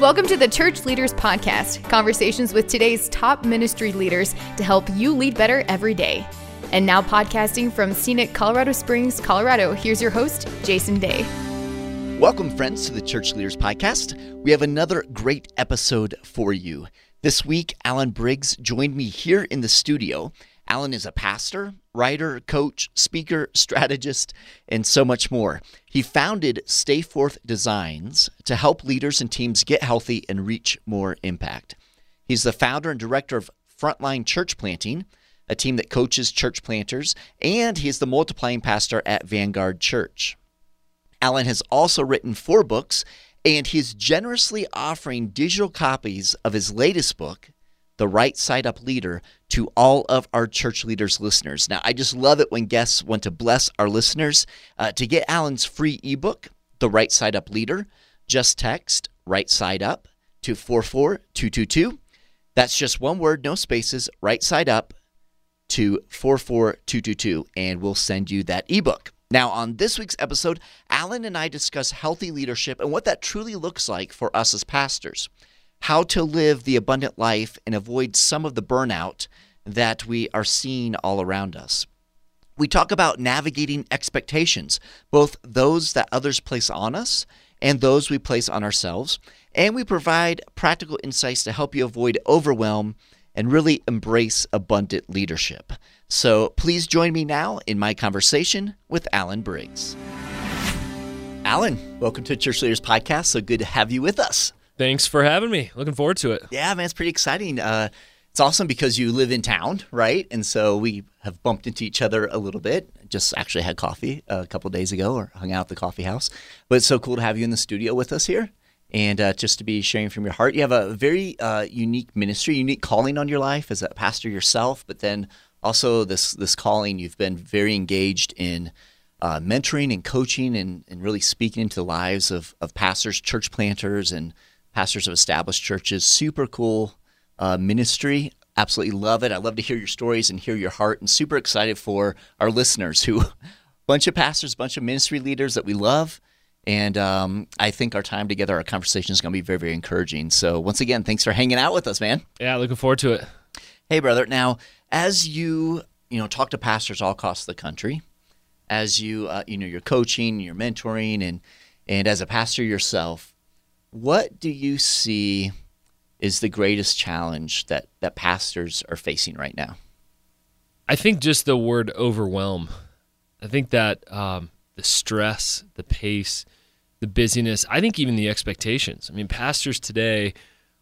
Welcome to the Church Leaders Podcast, conversations with today's top ministry leaders to help you lead better every day. And now, podcasting from scenic Colorado Springs, Colorado, here's your host, Jason Day. Welcome, friends, to the Church Leaders Podcast. We have another great episode for you. This week, Alan Briggs joined me here in the studio. Alan is a pastor, writer, coach, speaker, strategist, and so much more. He founded Stay Forth Designs to help leaders and teams get healthy and reach more impact. He's the founder and director of Frontline Church Planting, a team that coaches church planters, and he's the multiplying pastor at Vanguard Church. Alan has also written four books, and he's generously offering digital copies of his latest book, The Right Side Up Leader, to all of our church leaders listeners. Now, I just love it when guests want to bless our listeners. Uh, to get Alan's free ebook, The Right Side Up Leader, just text Right Side Up to 44222. That's just one word, no spaces, Right Side Up to 44222, and we'll send you that ebook. Now, on this week's episode, Alan and I discuss healthy leadership and what that truly looks like for us as pastors, how to live the abundant life and avoid some of the burnout that we are seeing all around us. We talk about navigating expectations, both those that others place on us and those we place on ourselves, and we provide practical insights to help you avoid overwhelm and really embrace abundant leadership. So please join me now in my conversation with Alan Briggs. Alan, welcome to Church Leaders Podcast. So good to have you with us. Thanks for having me. Looking forward to it. Yeah, man, it's pretty exciting. Uh, it's awesome because you live in town, right? And so we have bumped into each other a little bit. Just actually had coffee a couple days ago or hung out at the coffee house. But it's so cool to have you in the studio with us here and uh, just to be sharing from your heart. You have a very uh, unique ministry, unique calling on your life as a pastor yourself, but then also this this calling you've been very engaged in uh, mentoring and coaching and, and really speaking into the lives of, of pastors, church planters, and pastors of established churches. Super cool uh, ministry. Absolutely love it. I love to hear your stories and hear your heart, and super excited for our listeners who, bunch of pastors, bunch of ministry leaders that we love. And um, I think our time together, our conversation is going to be very, very encouraging. So, once again, thanks for hanging out with us, man. Yeah, looking forward to it. Hey, brother. Now, as you you know talk to pastors all across the country, as you uh, you know you're coaching, you're mentoring, and and as a pastor yourself, what do you see is the greatest challenge that that pastors are facing right now? I think just the word overwhelm. I think that um, the stress, the pace, the busyness. I think even the expectations. I mean, pastors today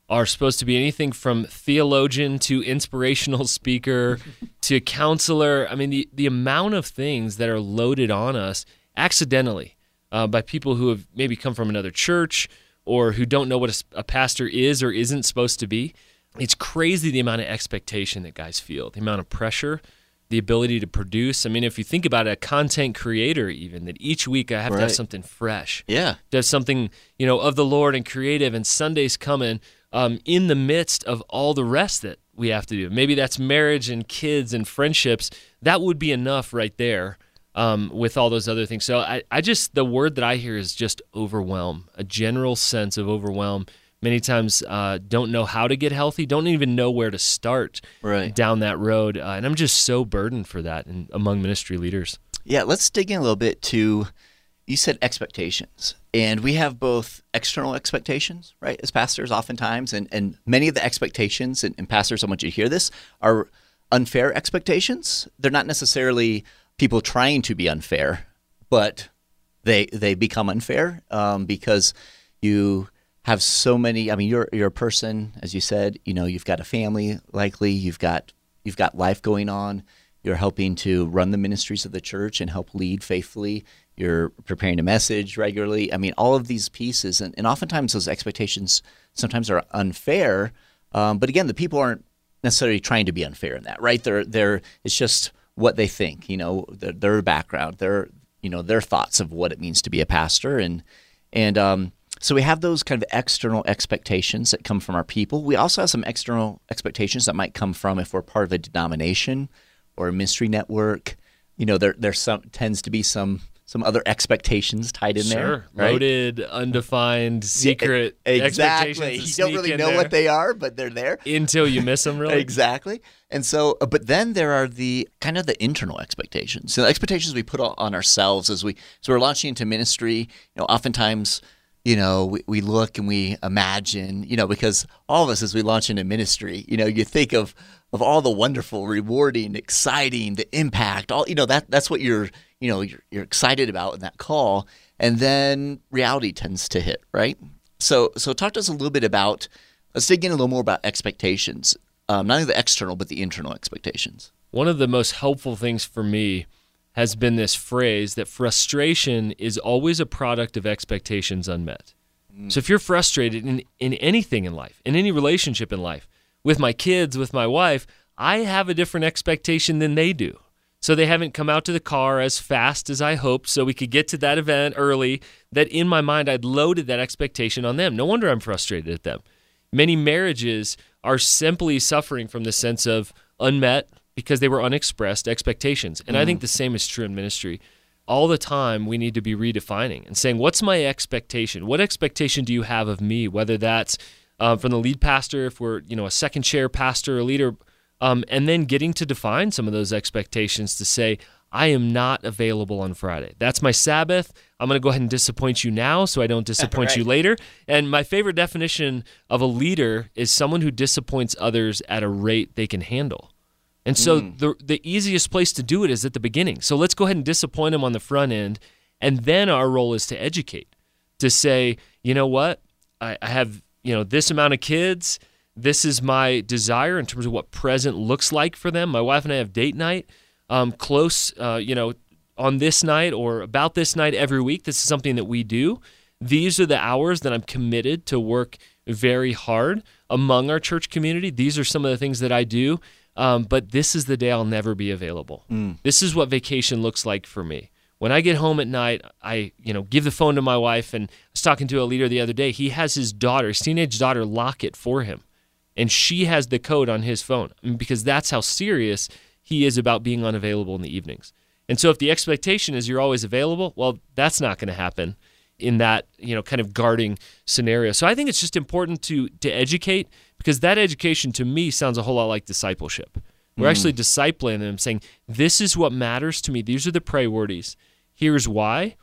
are supposed to be anything from theologian to inspirational speaker to counselor. I mean, the, the amount of things that are loaded on us accidentally uh, by people who have maybe come from another church or who don't know what a, a pastor is or isn't supposed to be. It's crazy the amount of expectation that guys feel, the amount of pressure, the ability to produce. I mean, if you think about it, a content creator, even that each week I have Right. to have something fresh. Yeah, To have something, you know, of the Lord and creative, and Sunday's coming um, in the midst of all the rest that we have to do. Maybe that's marriage and kids and friendships. That would be enough right there um, with all those other things. So I, I just, the word that I hear is just overwhelm, a general sense of overwhelm. Many times uh, don't know how to get healthy, don't even know where to start Right. down that road. Uh, and I'm just so burdened for that in, among ministry leaders. yeah. Let's dig in a little bit to you said expectations, and we have both external expectations, right, as pastors, oftentimes, and and many of the expectations, and, and pastors, I want you to hear this, are unfair expectations. They're not necessarily people trying to be unfair, but they they become unfair um, because you have so many. I mean, you're you're a person, as you said. You know, you've got a family, likely. You've got you've got life going on. You're helping to run the ministries of the church and help lead faithfully. You're preparing a message regularly. I mean, all of these pieces, and, and oftentimes those expectations sometimes are unfair. Um, but again, the people aren't necessarily trying to be unfair in that, right? They're they're it's just what they think, you know, their, their background, their you know their thoughts of what it means to be a pastor, and and um, so we have those kind of external expectations that come from our people. We also have some external expectations that might come from if we're part of a denomination or a ministry network. You know, there there some tends to be some some other expectations tied in sure. there. Right? Loaded, undefined, secret exactly. expectations. You don't really know there. what they are, but they're there. until you miss them. Really, Exactly. And so, uh, but then there are the kind of the internal expectations. So the expectations we put on ourselves as we, so we're launching into ministry. You know, oftentimes, you know, we, we look and we imagine, you know, because all of us as we launch into ministry, you know, you think of of all the wonderful, rewarding, exciting, the impact, all you know that that's what you're, you know, you're, you're excited about in that call, and then reality tends to hit, right? So, so talk to us a little bit about. Let's dig in a little more about expectations um, not only the external but the internal expectations. One of the most helpful things for me has been this phrase that frustration is always a product of expectations unmet. So if you're frustrated in, in anything in life, in any relationship in life, with my kids, with my wife, I have a different expectation than they do. So they haven't come out to the car as fast as I hoped so we could get to that event early. That in my mind, I'd loaded that expectation on them. No wonder I'm frustrated at them. Many marriages are simply suffering from the sense of unmet because they were unexpressed expectations. And I think the same is true in ministry. All the time, we need to be redefining and saying, What's my expectation? What expectation do you have of me? Whether that's uh, from the lead pastor, if we're you know a second chair pastor or leader, um, and then getting to define some of those expectations to say, I am not available on Friday. That's my Sabbath. I'm going to go ahead and disappoint you now so I don't disappoint you later. And my favorite definition of a leader is someone who disappoints others at a rate they can handle. And so the the easiest place to do it is at the beginning. So let's go ahead and disappoint them on the front end, and then our role is to educate, to say, you know what, I, I have you know this amount of kids. This is my desire in terms of what present looks like for them. My wife and I have date night, um, close, uh, you know, on this night or about this night every week. This is something that we do. These are the hours that I'm committed to work very hard among our church community. These are some of the things that I do. Um, but this is the day I'll never be available. This is what vacation looks like for me. When I get home at night, I you know give the phone to my wife. And I was talking to a leader the other day. He has his daughter, his teenage daughter, lock it for him, and she has the code on his phone because that's how serious he is about being unavailable in the evenings. And so if the expectation is you're always available, well, that's not going to happen in that, you know, kind of guarding scenario. So I think it's just important to to educate because that education to me sounds a whole lot like discipleship. We're actually mm. discipling them saying, "This is what matters to me. These are the priorities. Here's why."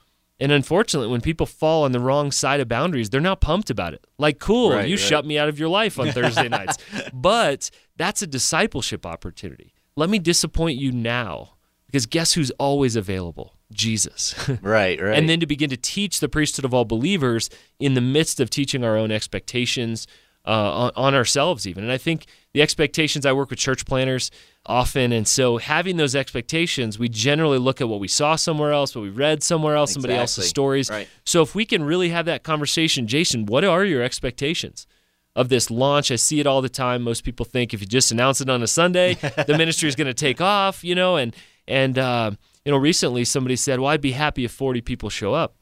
And unfortunately, when people fall on the wrong side of boundaries, they're not pumped about it. Like, cool, Right, you right. shut me out of your life on Thursday nights. But that's a discipleship opportunity. Let me disappoint you now because guess who's always available? Jesus. Right, right. and then to begin to teach the priesthood of all believers in the midst of teaching our own expectations uh, on, on ourselves, even. And I think the expectations, I work with church planters often. And so having those expectations, we generally look at what we saw somewhere else, what we read somewhere else, somebody else's stories. Right. So if we can really have that conversation, Jason, what are your expectations? Of this launch, I see it all the time. Most people think if you just announce it on a Sunday, the ministry is going to take off, you know. And and uh, you know, recently somebody said, "Well, I'd be happy if 40 people show up."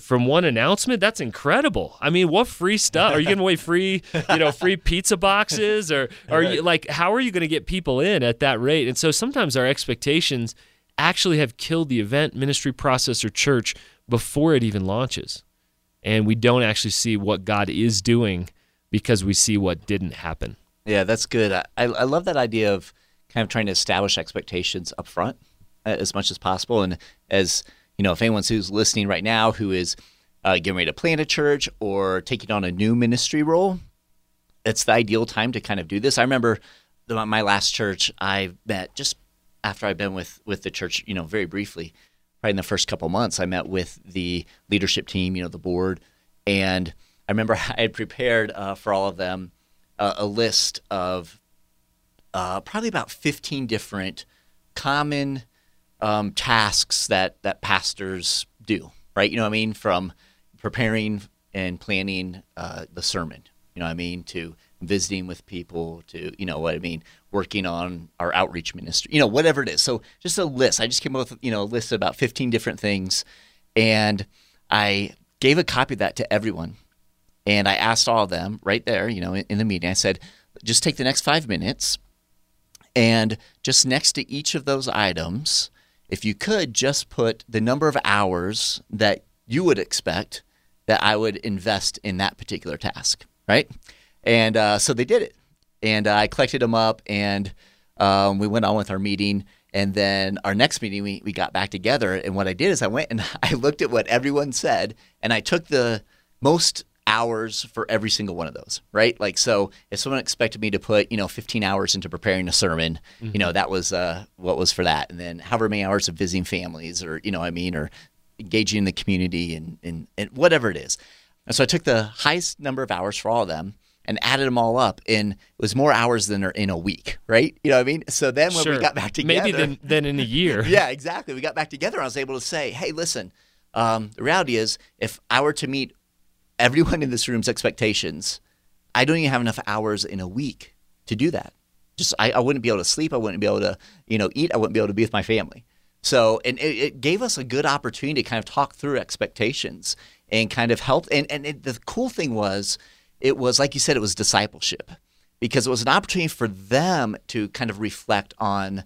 From one announcement, that's incredible. I mean, what free stuff are you giving away? Free, you know, free pizza boxes, or are you like, how are you going to get people in at that rate? And so sometimes our expectations actually have killed the event, ministry process, or church before it even launches, and we don't actually see what God is doing because we see what didn't happen. Yeah, that's good. I, I I love that idea of kind of trying to establish expectations up front uh, as much as possible. And as you know, if anyone's who's listening right now who is uh, getting ready to plant a church or taking on a new ministry role, it's the ideal time to kind of do this. I remember the, my last church I met just after I've been with with the church, you know, very briefly. Right in the first couple months, I met with the leadership team, you know, the board, and I remember I had prepared uh, for all of them a, a list of uh, probably about 15 different common um, tasks that, that pastors do, right? You know what I mean? From preparing and planning uh, the sermon, you know what I mean, to visiting with people, to, you know what I mean, working on our outreach ministry, you know, whatever it is. So just a list. I just came up with, you know, a list of about 15 different things. And I gave a copy of that to everyone. And I asked all of them right there, you know, in, in the meeting, I said, just take the next five minutes and just next to each of those items if you could just put the number of hours that you would expect that I would invest in that particular task, right? And uh, so they did it. And I collected them up and um, we went on with our meeting. And then our next meeting, we, we got back together. And what I did is I went and I looked at what everyone said and I took the most hours for every single one of those, right? Like, so if someone expected me to put, you know, 15 hours into preparing a sermon, mm-hmm. you know, that was uh, what was for that. And then however many hours of visiting families or, you know, I mean, or engaging in the community and, and, and whatever it is. And so I took the highest number of hours for all of them and added them all up, and it was more hours than are in a week, right? You know what I mean? So then when sure. we got back together, maybe than, than in a year. yeah, exactly. We got back together. And I was able to say, hey, listen. Um, the reality is, if I were to meet everyone in this room's expectations, I don't even have enough hours in a week to do that. Just I, I wouldn't be able to sleep. I wouldn't be able to, you know, eat. I wouldn't be able to be with my family. So, and it, it gave us a good opportunity to kind of talk through expectations and kind of help. And and it, the cool thing was, it was like you said, it was discipleship because it was an opportunity for them to kind of reflect on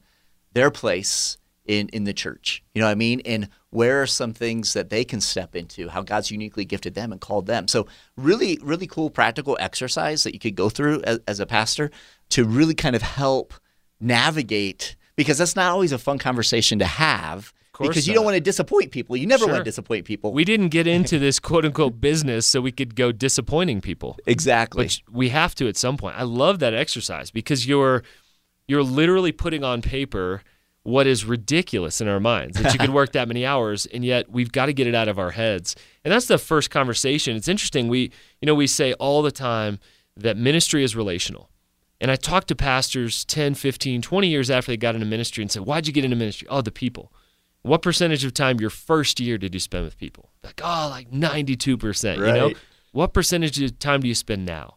their place in in the church. You know what I mean? And where are some things that they can step into? How God's uniquely gifted them and called them. So really, really cool practical exercise that you could go through as, as a pastor to really kind of help navigate because that's not always a fun conversation to have because you don't want to disappoint people. You never sure. want to disappoint people. We didn't get into this quote unquote business so we could go disappointing people. Exactly. Which we have to at some point. I love that exercise because you're you're literally putting on paper what is ridiculous in our minds that you could work that many hours and yet we've got to get it out of our heads. And that's the first conversation. It's interesting we you know we say all the time that ministry is relational. And I talk to pastors 10, 15, 20 years after they got into ministry and said, Why'd you get into ministry? Oh, the people. What percentage of time your first year did you spend with people? Like, oh, like 92%. Right. You know? What percentage of time do you spend now?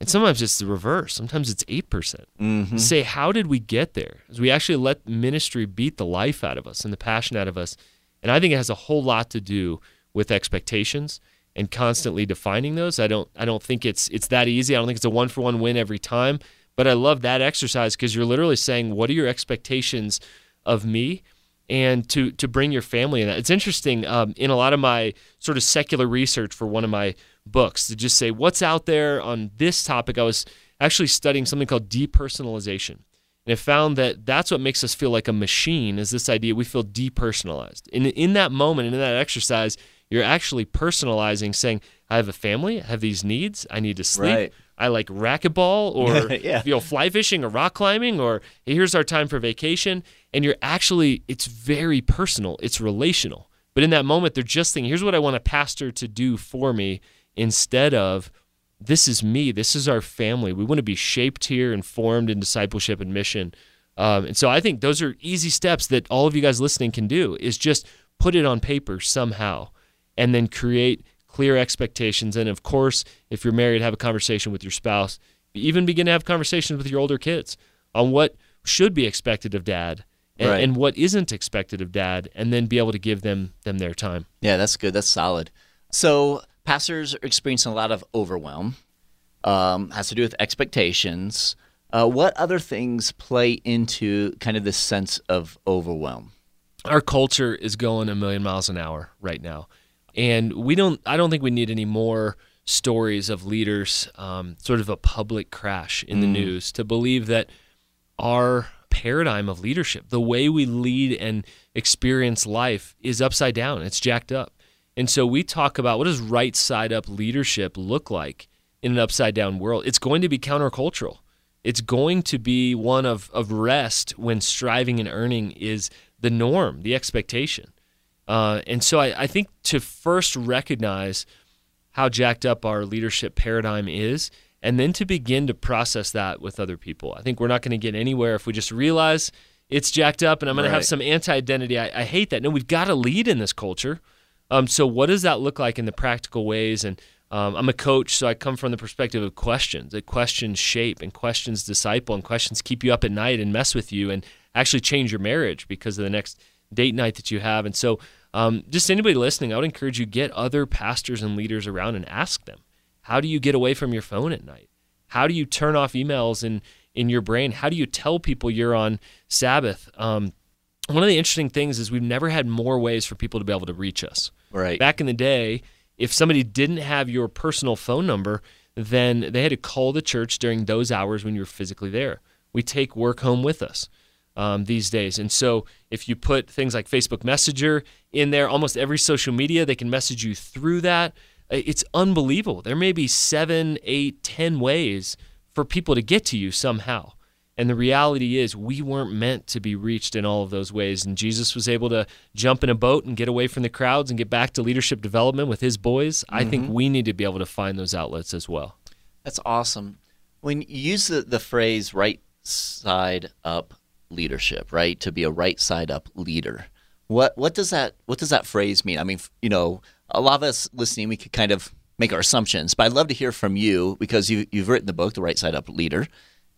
And sometimes it's the reverse. Sometimes it's 8%. percent mm hmm Say, how did we get there? We actually let ministry beat the life out of us and the passion out of us. And I think it has a whole lot to do with expectations and constantly defining those. I don't I don't think it's it's that easy. I don't think it's a one for one win every time. But I love that exercise because you're literally saying, what are your expectations of me? And to to bring your family in that. It's interesting um, in a lot of my sort of secular research for one of my books to just say what's out there on this topic. I was actually studying something called depersonalization. And I found that that's what makes us feel like a machine is this idea we feel depersonalized. And in that moment, in that exercise, you're actually personalizing, saying, I have a family, I have these needs, I need to sleep. Right. I like racquetball or yeah. you know fly fishing or rock climbing or hey, here's our time for vacation and you're actually it's very personal it's relational but in that moment they're just thinking here's what I want a pastor to do for me instead of this is me this is our family we want to be shaped here and formed in discipleship and mission um, and so I think those are easy steps that all of you guys listening can do is just put it on paper somehow and then create clear expectations. And of course, if you're married, have a conversation with your spouse. Even begin to have conversations with your older kids on what should be expected of dad and, right. and what isn't expected of dad, and then be able to give them them their time. Yeah, that's good. That's solid. So pastors are experiencing a lot of overwhelm. Um, has to do with expectations. Uh, what other things play into kind of this sense of overwhelm? Our culture is going a million miles an hour right now. And we don't. I don't think we need any more stories of leaders, um, sort of a public crash in the mm. news, to believe that our paradigm of leadership, the way we lead and experience life, is upside down. It's jacked up. And so we talk about what does right side up leadership look like in an upside down world? It's going to be countercultural. It's going to be one of, of rest when striving and earning is the norm, the expectation. Uh, and so I, I think to first recognize how jacked up our leadership paradigm is, and then to begin to process that with other people. I think we're not going to get anywhere if we just realize it's jacked up and I'm going right. to have some anti identity. I, I, hate that. No, we've got to lead in this culture. Um, so, what does that look like in the practical ways? And um, I'm a coach, so I come from the perspective of questions. That questions shape and questions disciple and questions keep you up at night and mess with you and actually change your marriage because of the next date night that you have. And so, um, just anybody listening, I would encourage you get other pastors and leaders around and ask them, how do you get away from your phone at night? How do you turn off emails in in your brain? How do you tell people you're on Sabbath? Um, one of the interesting things is we've never had more ways for people to be able to reach us. Right. Back in the day, if somebody didn't have your personal phone number, then they had to call the church during those hours when you were physically there. We take work home with us um, these days. And so if you put things like Facebook Messenger in there, almost every social media, they can message you through that. It's unbelievable. There may be seven, eight, ten ways for people to get to you somehow. And the reality is, we weren't meant to be reached in all of those ways. And Jesus was able to jump in a boat and get away from the crowds and get back to leadership development with his boys. Mm-hmm. I think mm-hmm. we need to be able to find those outlets as well. That's awesome. When you use the, the phrase right side up leadership, right? To be a right side up leader. What what does that what does that phrase mean? I mean, you know, a lot of us listening, we could kind of make our assumptions, but I'd love to hear from you because you you've written the book, The Right Side Up Leader.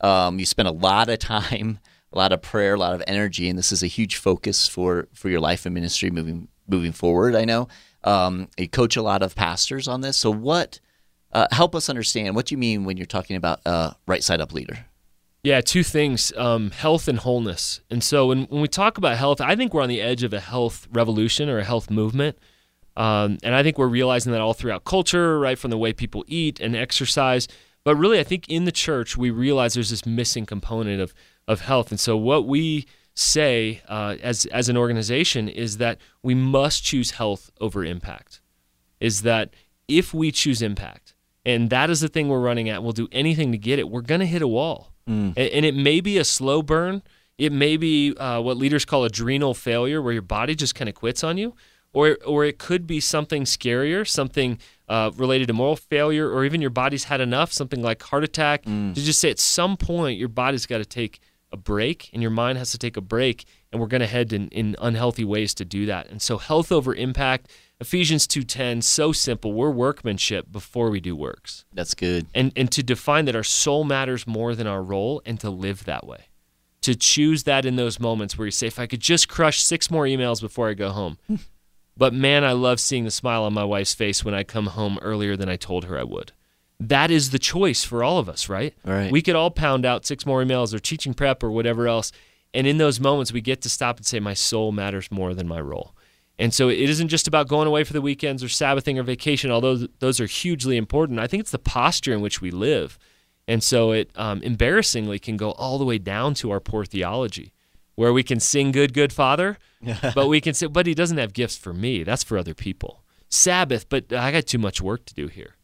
Um, you spend a lot of time, a lot of prayer, a lot of energy, and this is a huge focus for for your life and ministry moving moving forward. I know um, you coach a lot of pastors on this. So, what uh, help us understand what you mean when you're talking about a right side up leader? Yeah, two things um, health and wholeness. And so when, when we talk about health, I think we're on the edge of a health revolution or a health movement. Um, and I think we're realizing that all throughout culture, right, from the way people eat and exercise. But really, I think in the church, we realize there's this missing component of, of health. And so, what we say uh, as, as an organization is that we must choose health over impact. Is that if we choose impact, and that is the thing we're running at, we'll do anything to get it, we're going to hit a wall. Mm. And, and, it may be a slow burn. It may be uh, what leaders call adrenal failure, where your body just kind of quits on you. Or, or it could be something scarier, something uh, related to moral failure, or even your body's had enough, something like heart attack, mm. to just say at some point your body's got to take a break and your mind has to take a break, and we're going to head in, in unhealthy ways to do that. And so, health over impact, Ephesians 2:10, so simple. We're workmanship before we do works. That's good. And and to define that our soul matters more than our role, and to live that way. To choose that in those moments where you say, if I could just crush six more emails before I go home. But man, I love seeing the smile on my wife's face when I come home earlier than I told her I would. That is the choice for all of us, right? Right. We could all pound out six more emails or teaching prep or whatever else. And in those moments, we get to stop and say, my soul matters more than my role. And so it isn't just about going away for the weekends or Sabbathing or vacation, although those are hugely important. I think it's the posture in which we live. And so it um, embarrassingly can go all the way down to our poor theology where we can sing good good father but we can say but he doesn't have gifts for me. That's for other people. Sabbath but i got too much work to do here.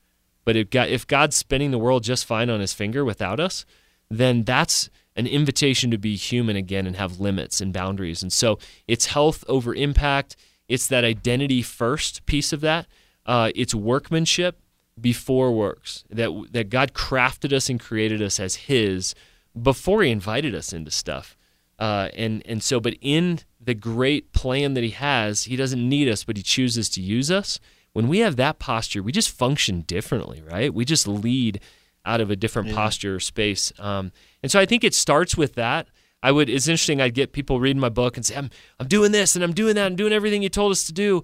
But if, God, if god's spinning the world just fine on his finger without us then that's an invitation to be human again and have limits and boundaries. And so it's health over impact. It's that identity first piece of that. Uh, it's workmanship before works. That that god crafted us and created us as his before he invited us into stuff uh, and and so, but in the great plan that He has, He doesn't need us, but He chooses to use us. When we have that posture, we just function differently, right? We just lead out of a different yeah. posture or space. Um, and so, I think it starts with that. I would. It's interesting. I'd get people reading my book and say, "I'm I'm doing this and I'm doing that and doing everything you told us to do,"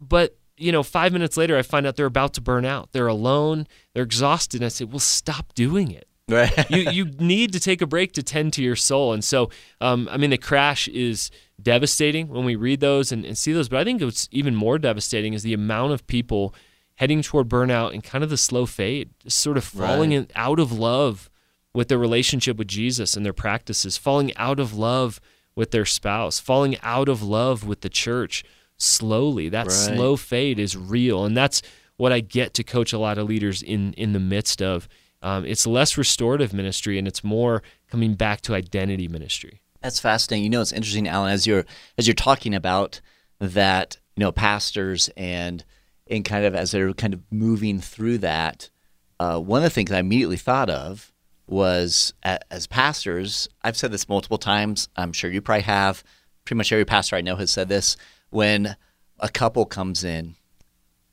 but you know, five minutes later, I find out they're about to burn out. They're alone. They're exhausted. And I say, "Well, stop doing it." Right. you you need to take a break to tend to your soul. And so, um, I mean, the crash is devastating when we read those and, and see those. But I think what's even more devastating is the amount of people heading toward burnout and kind of the slow fade, just sort of falling right. in, out of love with their relationship with Jesus and their practices, falling out of love with their spouse, falling out of love with the church slowly. That right. slow fade is real. And that's what I get to coach a lot of leaders in in the midst of um, it's less restorative ministry and it's more coming back to identity ministry. That's fascinating. You know, it's interesting, Alan, as you're as you're talking about that, you know, pastors and and kind of as they're kind of moving through that. Uh, one of the things I immediately thought of was as pastors. I've said this multiple times. I'm sure you probably have. Pretty much every pastor I know has said this. When a couple comes in,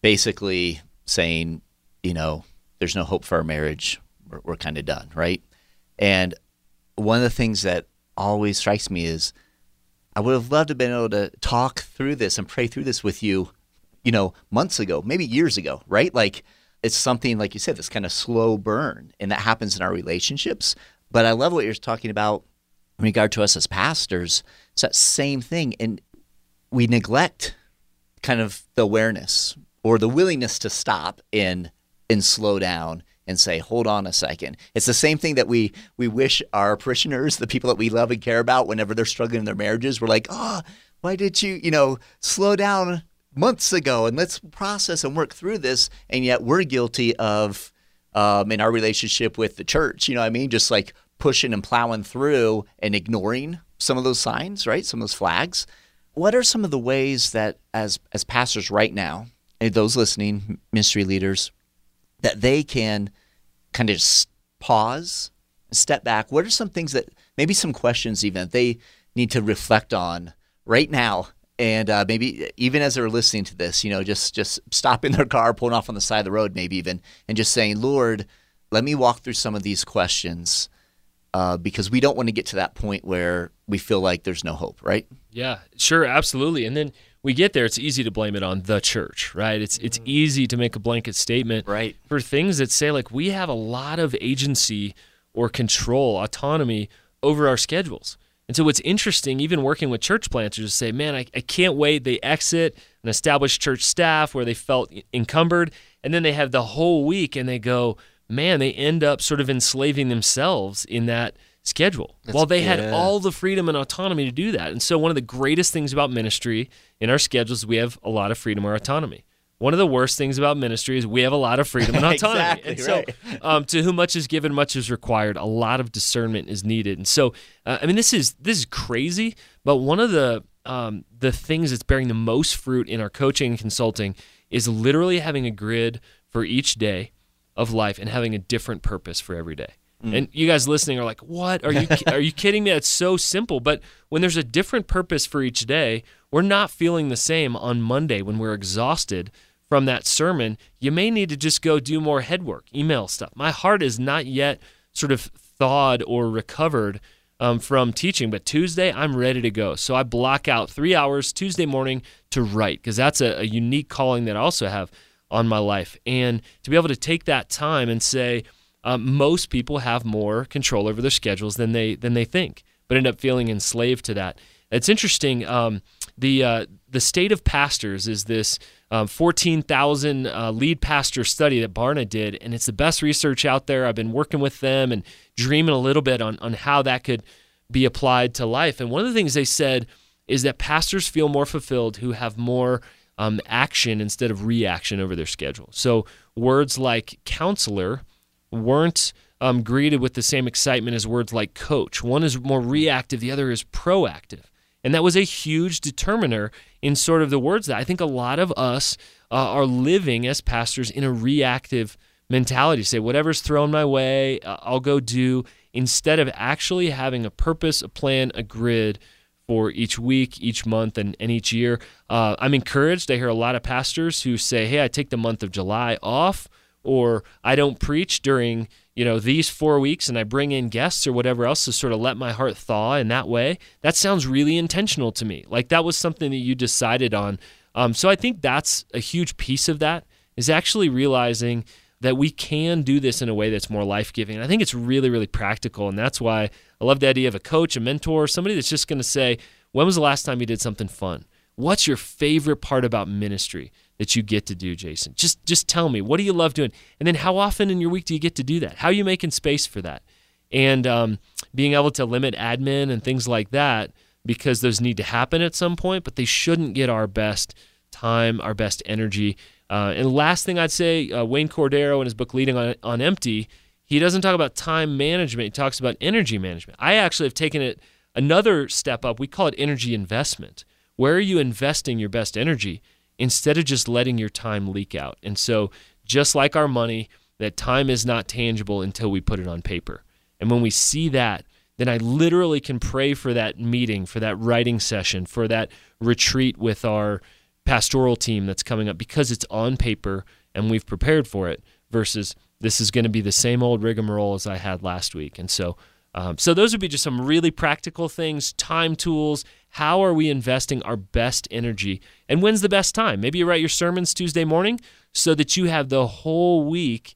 basically saying, you know, there's no hope for our marriage. We're, we're kind of done, right? And one of the things that always strikes me is I would have loved to have been able to talk through this and pray through this with you, you know, months ago, maybe years ago, right? Like it's something, like you said, this kind of slow burn, and that happens in our relationships. But I love what you're talking about in regard to us as pastors, it's that same thing. And we neglect kind of the awareness or the willingness to stop and and slow down and say, hold on a second. It's the same thing that we we wish our parishioners, the people that we love and care about, whenever they're struggling in their marriages, we're like, oh, why did you, you know, slow down months ago and let's process and work through this. And yet we're guilty of um, in our relationship with the church, you know what I mean? Just like pushing and plowing through and ignoring some of those signs, right? Some of those flags. What are some of the ways that as as pastors right now, those listening, ministry leaders, that they can kind of just pause, step back? What are some things that maybe some questions even that they need to reflect on right now? And uh, maybe even as they're listening to this, you know, just just stopping their car, pulling off on the side of the road, maybe even, and just saying, "Lord, let me walk through some of these questions." Uh, because we don't want to get to that point where we feel like there's no hope, right? Yeah, sure, absolutely. And then we get there, it's easy to blame it on the church, right? It's it's mm-hmm. easy to make a blanket statement right. for things that say like we have a lot of agency or control, autonomy over our schedules. And so what's interesting, even working with church planters, is say, man, I, I can't wait. They exit an established church staff where they felt encumbered, and then they have the whole week and they go, man, they end up sort of enslaving themselves in that schedule. That's, while they yeah. had all the freedom and autonomy to do that. And so one of the greatest things about ministry in our schedules, we have a lot of freedom or autonomy. One of the worst things about ministry is we have a lot of freedom and autonomy. exactly, and so, right. um, to whom much is given, much is required. A lot of discernment is needed. And so, uh, I mean, this is this is crazy. But one of the um, the things that's bearing the most fruit in our coaching and consulting is literally having a grid for each day of life and having a different purpose for every day. Mm. And you guys listening are like, "What? Are you are you kidding me? It's so simple." But when there's a different purpose for each day, we're not feeling the same on Monday when we're exhausted from that sermon. You may need to just go do more head work, email stuff. My heart is not yet sort of thawed or recovered um, from teaching, but Tuesday I'm ready to go. So I block out three hours Tuesday morning to write because that's a, a unique calling that I also have on my life. And to be able to take that time and say, um, most people have more control over their schedules than they than they think, but end up feeling enslaved to that. It's interesting. Um, the uh, the state of pastors is this um, 14,000 uh, lead pastor study that Barna did, and it's the best research out there. I've been working with them and dreaming a little bit on on how that could be applied to life. And one of the things they said is that pastors feel more fulfilled who have more um, action instead of reaction over their schedule. So words like counselor weren't um, greeted with the same excitement as words like coach. One is more reactive, the other is proactive. And that was a huge determiner in sort of the words that I think a lot of us uh, are living as pastors in a reactive mentality. Say, whatever's thrown my way, uh, I'll go do, instead of actually having a purpose, a plan, a grid for each week, each month, and, and each year. Uh, I'm encouraged. I hear a lot of pastors who say, "Hey, I take the month of July off." Or I don't preach during you know these four weeks and I bring in guests or whatever else to sort of let my heart thaw in that way. That sounds really intentional to me. Like that was something that you decided on. Um, so I think that's a huge piece of that is actually realizing that we can do this in a way that's more life giving. I think it's really, really practical. And that's why I love the idea of a coach, a mentor, somebody that's just going to say, when was the last time you did something fun? What's your favorite part about ministry that you get to do, Jason? Just just tell me. What do you love doing? And then how often in your week do you get to do that? How are you making space for that? And um, being able to limit admin and things like that because those need to happen at some point, but they shouldn't get our best time, our best energy. Uh, and last thing I'd say, uh, Wayne Cordeiro in his book Leading on, on Empty, he doesn't talk about time management. He talks about energy management. I actually have taken it another step up. We call it energy investment. Where are you investing your best energy instead of just letting your time leak out? And so, just like our money, that time is not tangible until we put it on paper. And when we see that, then I literally can pray for that meeting, for that writing session, for that retreat with our pastoral team that's coming up because it's on paper and we've prepared for it versus this is going to be the same old rigmarole as I had last week. And so, um, so those would be just some really practical things, time tools. How are we investing our best energy? And when's the best time? Maybe you write your sermons Tuesday morning so that you have the whole week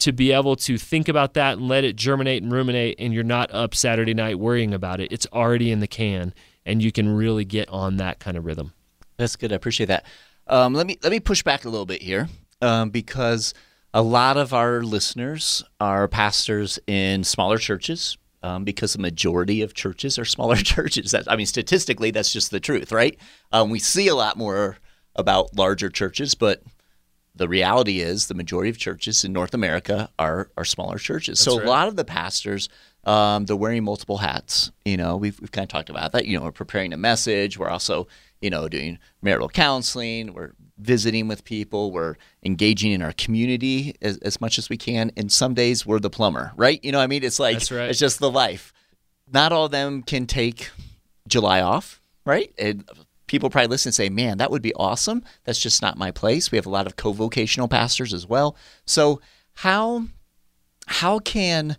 to be able to think about that and let it germinate and ruminate, and you're not up Saturday night worrying about it. It's already in the can, and you can really get on that kind of rhythm. That's good. I appreciate that. Um, let me let me push back a little bit here um, because a lot of our listeners are pastors in smaller churches. Um, because the majority of churches are smaller churches. That I mean, statistically, that's just the truth, right? Um, we see a lot more about larger churches, but the reality is the majority of churches in North America are are smaller churches. That's so right. a lot of the pastors um, they're wearing multiple hats. You know, we've we've kind of talked about that. You know, we're preparing a message. We're also you know doing marital counseling. We're visiting with people. We're engaging in our community as, as much as we can. And some days we're the plumber, right? You know, what I mean, it's like right. it's just the life. Not all of them can take July off, right? And people probably listen and say, man, that would be awesome. That's just not my place. We have a lot of co vocational pastors as well. So, how, how can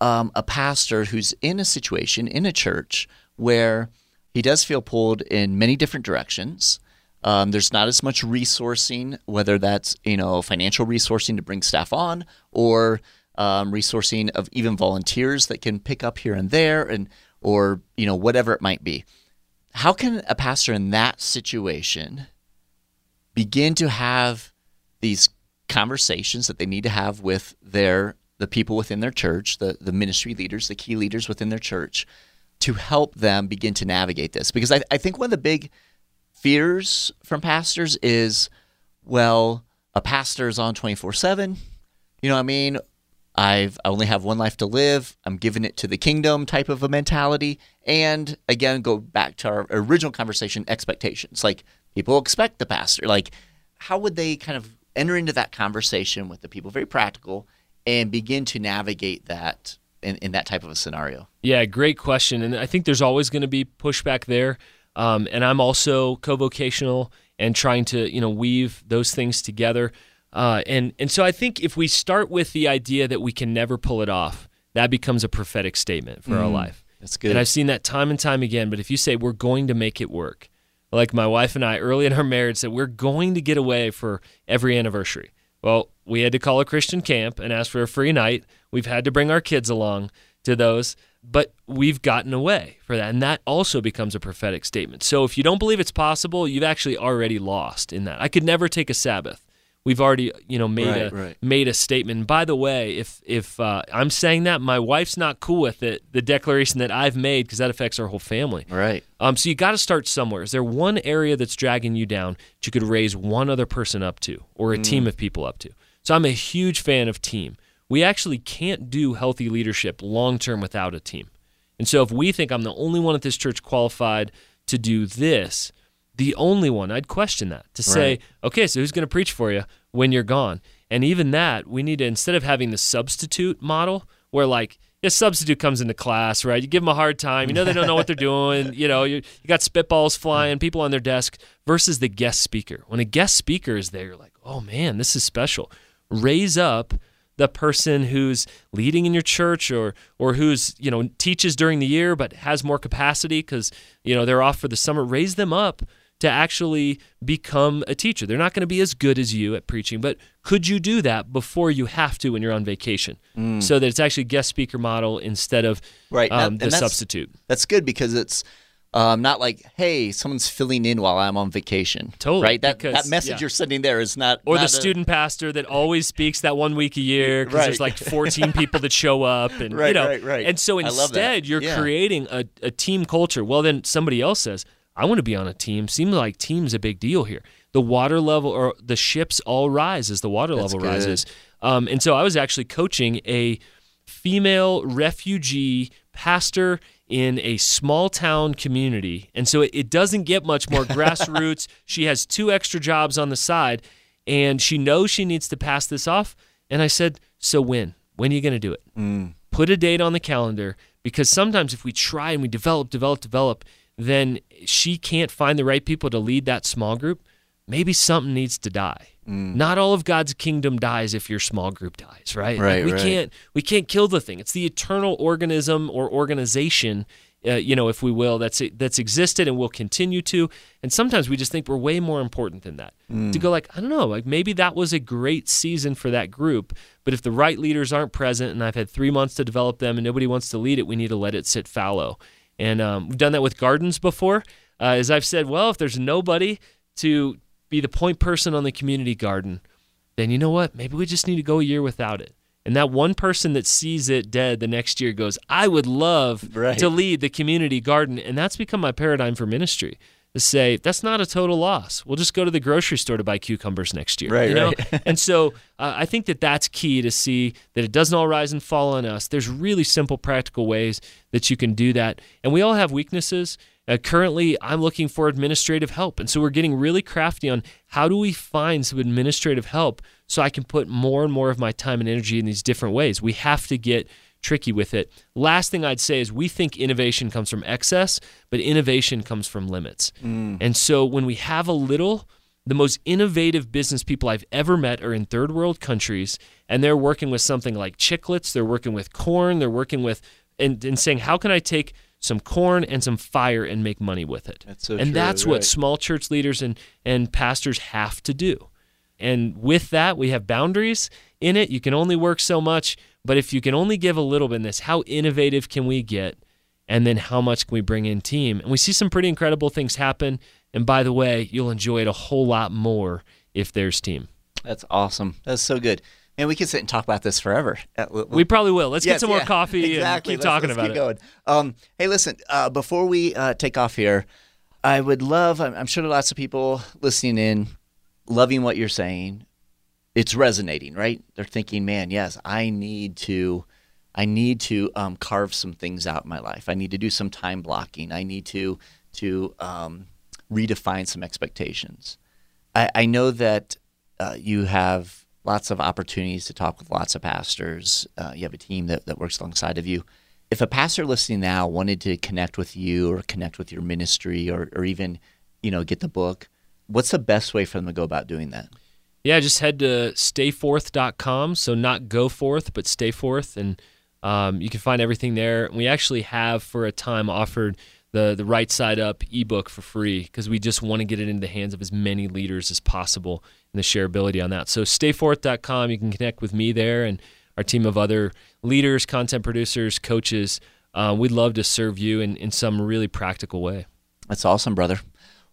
um, a pastor who's in a situation in a church where he does feel pulled in many different directions, um, there's not as much resourcing, whether that's you know financial resourcing to bring staff on or um, resourcing of even volunteers that can pick up here and there, and or you know whatever it might be. How can a pastor in that situation begin to have these conversations that they need to have with their the people within their church, the the ministry leaders, the key leaders within their church, to help them begin to navigate this? Because I, I think one of the big fears from pastors is, well, a pastor is on twenty four seven. You know what I mean? I've I only have one life to live. I'm giving it to the kingdom type of a mentality. And again, go back to our original conversation, expectations. Like people expect the pastor. Like, how would they kind of enter into that conversation with the people? Very practical and begin to navigate that in, in that type of a scenario. Yeah, great question. And I think there's always going to be pushback there. Um, and I'm also co-vocational and trying to, you know, weave those things together. Uh, and and so I think if we start with the idea that we can never pull it off, that becomes a prophetic statement for our life. That's good. And I've seen that time and time again. But if you say we're going to make it work, like my wife and I early in our marriage said, we're going to get away for every anniversary. Well, we had to call a Christian camp and ask for a free night. We've had to bring our kids along to those, but we've gotten away for that. And that also becomes a prophetic statement. So if you don't believe it's possible, you've actually already lost in that. I could never take a Sabbath. We've already, you know, made Right, a right. made a statement. And by the way, if if uh, I'm saying that, my wife's not cool with it. The declaration that I've made because that affects our whole family. right. Um, so you got to start somewhere. Is there one area that's dragging you down that you could raise one other person up to, or a team of people up to? So I'm a huge fan of team. We actually can't do healthy leadership long term without a team. And so if we think I'm the only one at this church qualified to do this, the only one, I'd question that to say, Right. okay, so who's going to preach for you when you're gone? And even that, we need to, instead of having the substitute model where like, a substitute comes into class, right? You give them a hard time. You know they don't know what they're doing. You know you, you got spitballs flying, people on their desk. Versus the guest speaker. When a guest speaker is there, you're like, oh man, this is special. Raise up the person who's leading in your church or or who's you know teaches during the year but has more capacity because you know they're off for the summer. Raise them up to actually become a teacher. They're not going to be as good as you at preaching, but could you do that before you have to when you're on vacation? So that it's actually guest speaker model instead of Right. um, And the that's- substitute. That's good because it's um, not like, hey, someone's filling in while I'm on vacation. Totally, Right. That because- that message yeah. you're sending there is not. Or not the a- student pastor that always speaks that one week a year because there's like 14 people that show up and you know right, right. and so I love that. instead you're Yeah. creating a, a team culture. Well then somebody else says, I want to be on a team. Seems like team's a big deal here. The water level or the ships all rise as the water That's level good. rises. Um, and so I was actually coaching a female refugee pastor in a small town community. And so it, it doesn't get much more grassroots. She has two extra jobs on the side and she knows she needs to pass this off. And I said, So when? When are you going to do it? Mm. Put a date on the calendar because sometimes if we try and we develop, develop, develop, then she can't find the right people to lead that small group. Maybe something needs to die. Not all of God's kingdom dies if your small group dies, right? Like, Right, we right. can't we can't kill the thing. It's the eternal organism or organization uh, you know, if we will, that's that's existed and will continue to. And sometimes we just think we're way more important than that. Mm. To go like, I don't know, like maybe that was a great season for that group, but if the right leaders aren't present, and I've had three months to develop them, and nobody wants to lead it, we need to let it sit fallow. And um, we've done that with gardens before. Uh, as I've said, well, if there's nobody to be the point person on the community garden, then you know what? Maybe we just need to go a year without it. And that one person that sees it dead the next year goes, I would love right. to lead the community garden. And that's become my paradigm for ministry to say, that's not a total loss. We'll just go to the grocery store to buy cucumbers next year. Right, you know? right. and so uh, I think that that's key to see that it doesn't all rise and fall on us. There's really simple, practical ways that you can do that. And we all have weaknesses. Uh, currently, I'm looking for administrative help. And so we're getting really crafty on how do we find some administrative help so I can put more and more of my time and energy in these different ways. We have to get tricky with it. Last thing I'd say is we think innovation comes from excess, but innovation comes from limits. Mm. And so when we have a little, the most innovative business people I've ever met are in third world countries, and they're working with something like chiclets, they're working with corn, they're working with, and, and saying, how can I take some corn and some fire and make money with it. That's so and true, that's right. what small church leaders and, and pastors have to do. And with that, we have boundaries in it. You can only work so much, but if you can only give a little bit in this, how innovative can we get? And then how much can we bring in team? And we see some pretty incredible things happen. And by the way, you'll enjoy it a whole lot more if there's team. That's awesome. That's so good. And we can sit and talk about this forever. Uh, we probably will. Let's yes, get some yeah, more coffee exactly. and keep let's, talking let's about keep it. Going. Um, hey, listen, uh, before we uh, take off here, I would love, I'm, I'm sure lots of people listening in, loving what you're saying. It's resonating, right? They're thinking, man, yes, I need to. I need to um, carve some things out in my life. I need to do some time blocking. I need to to um, redefine some expectations. I, I know that uh, you have lots of opportunities to talk with lots of pastors. Uh, you have a team that, that works alongside of you. If a pastor listening now wanted to connect with you or connect with your ministry or, or even, you know, get the book, what's the best way for them to go about doing that? Yeah, just head to stayforth.com. So not go forth, but stay forth. And um, you can find everything there. We actually have for a time offered – the the right side up ebook for free because we just want to get it into the hands of as many leaders as possible and the shareability on that. So stayforth.com, you can connect with me there and our team of other leaders, content producers, coaches. Uh, we'd love to serve you in, in some really practical way. That's awesome, brother.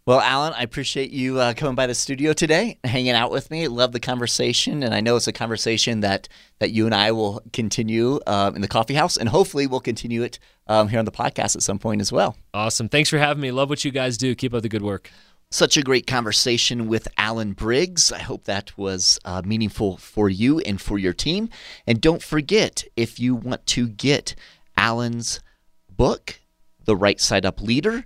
Well, Alan, I appreciate you uh, coming by the studio today, hanging out with me. Love the conversation, and I know it's a conversation that that you and I will continue uh, in the coffee house, and hopefully we'll continue it um, here on the podcast at some point as well. Awesome! Thanks for having me. Love what you guys do. Keep up the good work. Such a great conversation with Alan Briggs. I hope that was uh, meaningful for you and for your team. And don't forget, if you want to get Alan's book, The Right Side Up Leader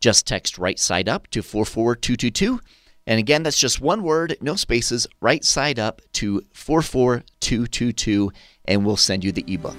just text right side up to 44222. And again, that's just one word, no spaces, right side up to 44222, and we'll send you the ebook.